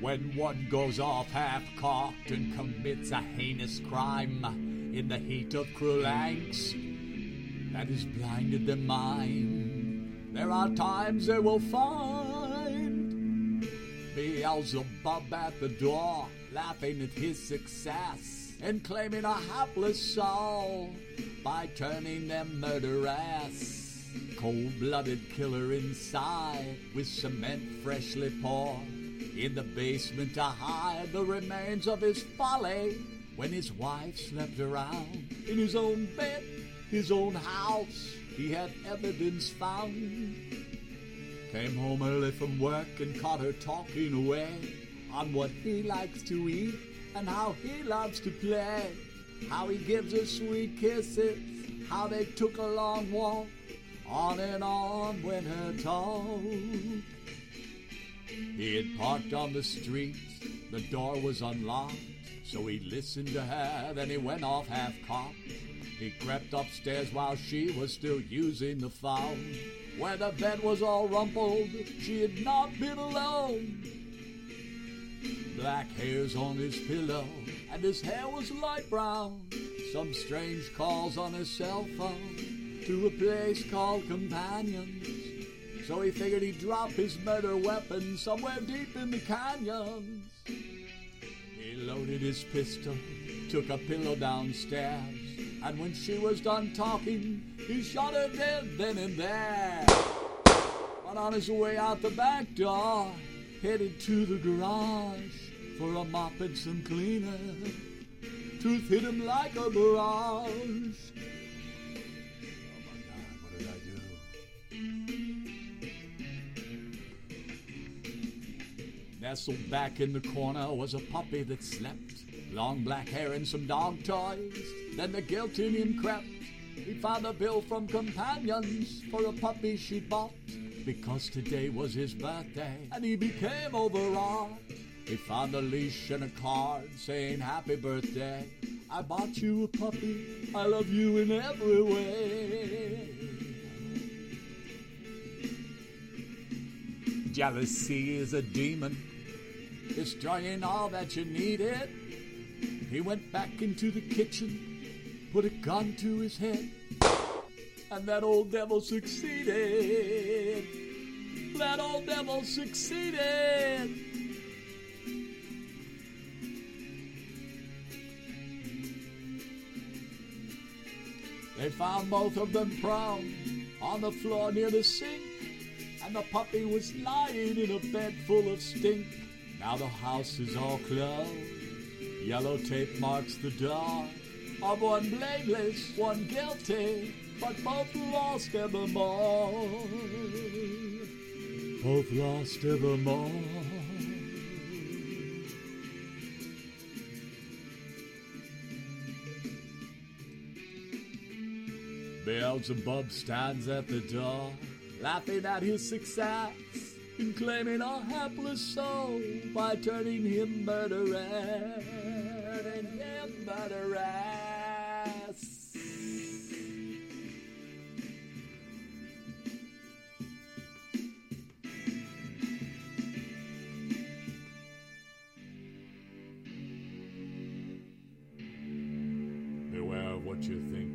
When one goes off half cocked and commits a heinous crime in the heat of cruel angst that has blinded their mind, there are times they will find Beelzebub at the door, laughing at his success and claiming a hapless soul by turning them murderess. Cold-blooded killer inside with cement freshly poured in the basement to hide the remains of his folly when his wife slept around in his own bed, his own house. He had evidence found. Came home early from work and caught her talking away on what he likes to eat and how he loves to play. How he gives her sweet kisses, how they took a long walk on and on when her talk. He had parked on the street, the door was unlocked, so he listened to her, then he went off half cocked. He crept upstairs while she was still using the phone. Where the bed was all rumpled, she had not been alone. Black hairs on his pillow, and his hair was light brown. Some strange calls on his cell phone to a place called Companions. So he figured he'd drop his murder weapon somewhere deep in the canyons. He loaded his pistol, took a pillow downstairs, and when she was done talking, he shot her dead then and there. But on his way out the back door, headed to the garage for a mop and some cleaner. Truth hit him like a barrage. Nestled back in the corner was a puppy that slept. Long black hair and some dog toys. Then the guilt in him crept. He found a bill from companions for a puppy she bought. Because today was his birthday and he became overwrought. He found a leash and a card saying happy birthday. I bought you a puppy. I love you in every way. Jealousy is a demon, destroying all that you needed. He went back into the kitchen, put a gun to his head, and that old devil succeeded. That old devil succeeded. They found both of them prone on the floor near the sink, and the puppy was lying in a bed full of stink. Now the house is all closed. Yellow tape marks the door of one blameless, one guilty, but both lost evermore. Both lost evermore. Beelzebub stands at the door, laughing at his success and claiming a hapless soul by turning him murderer and him murderess. Beware of what you think.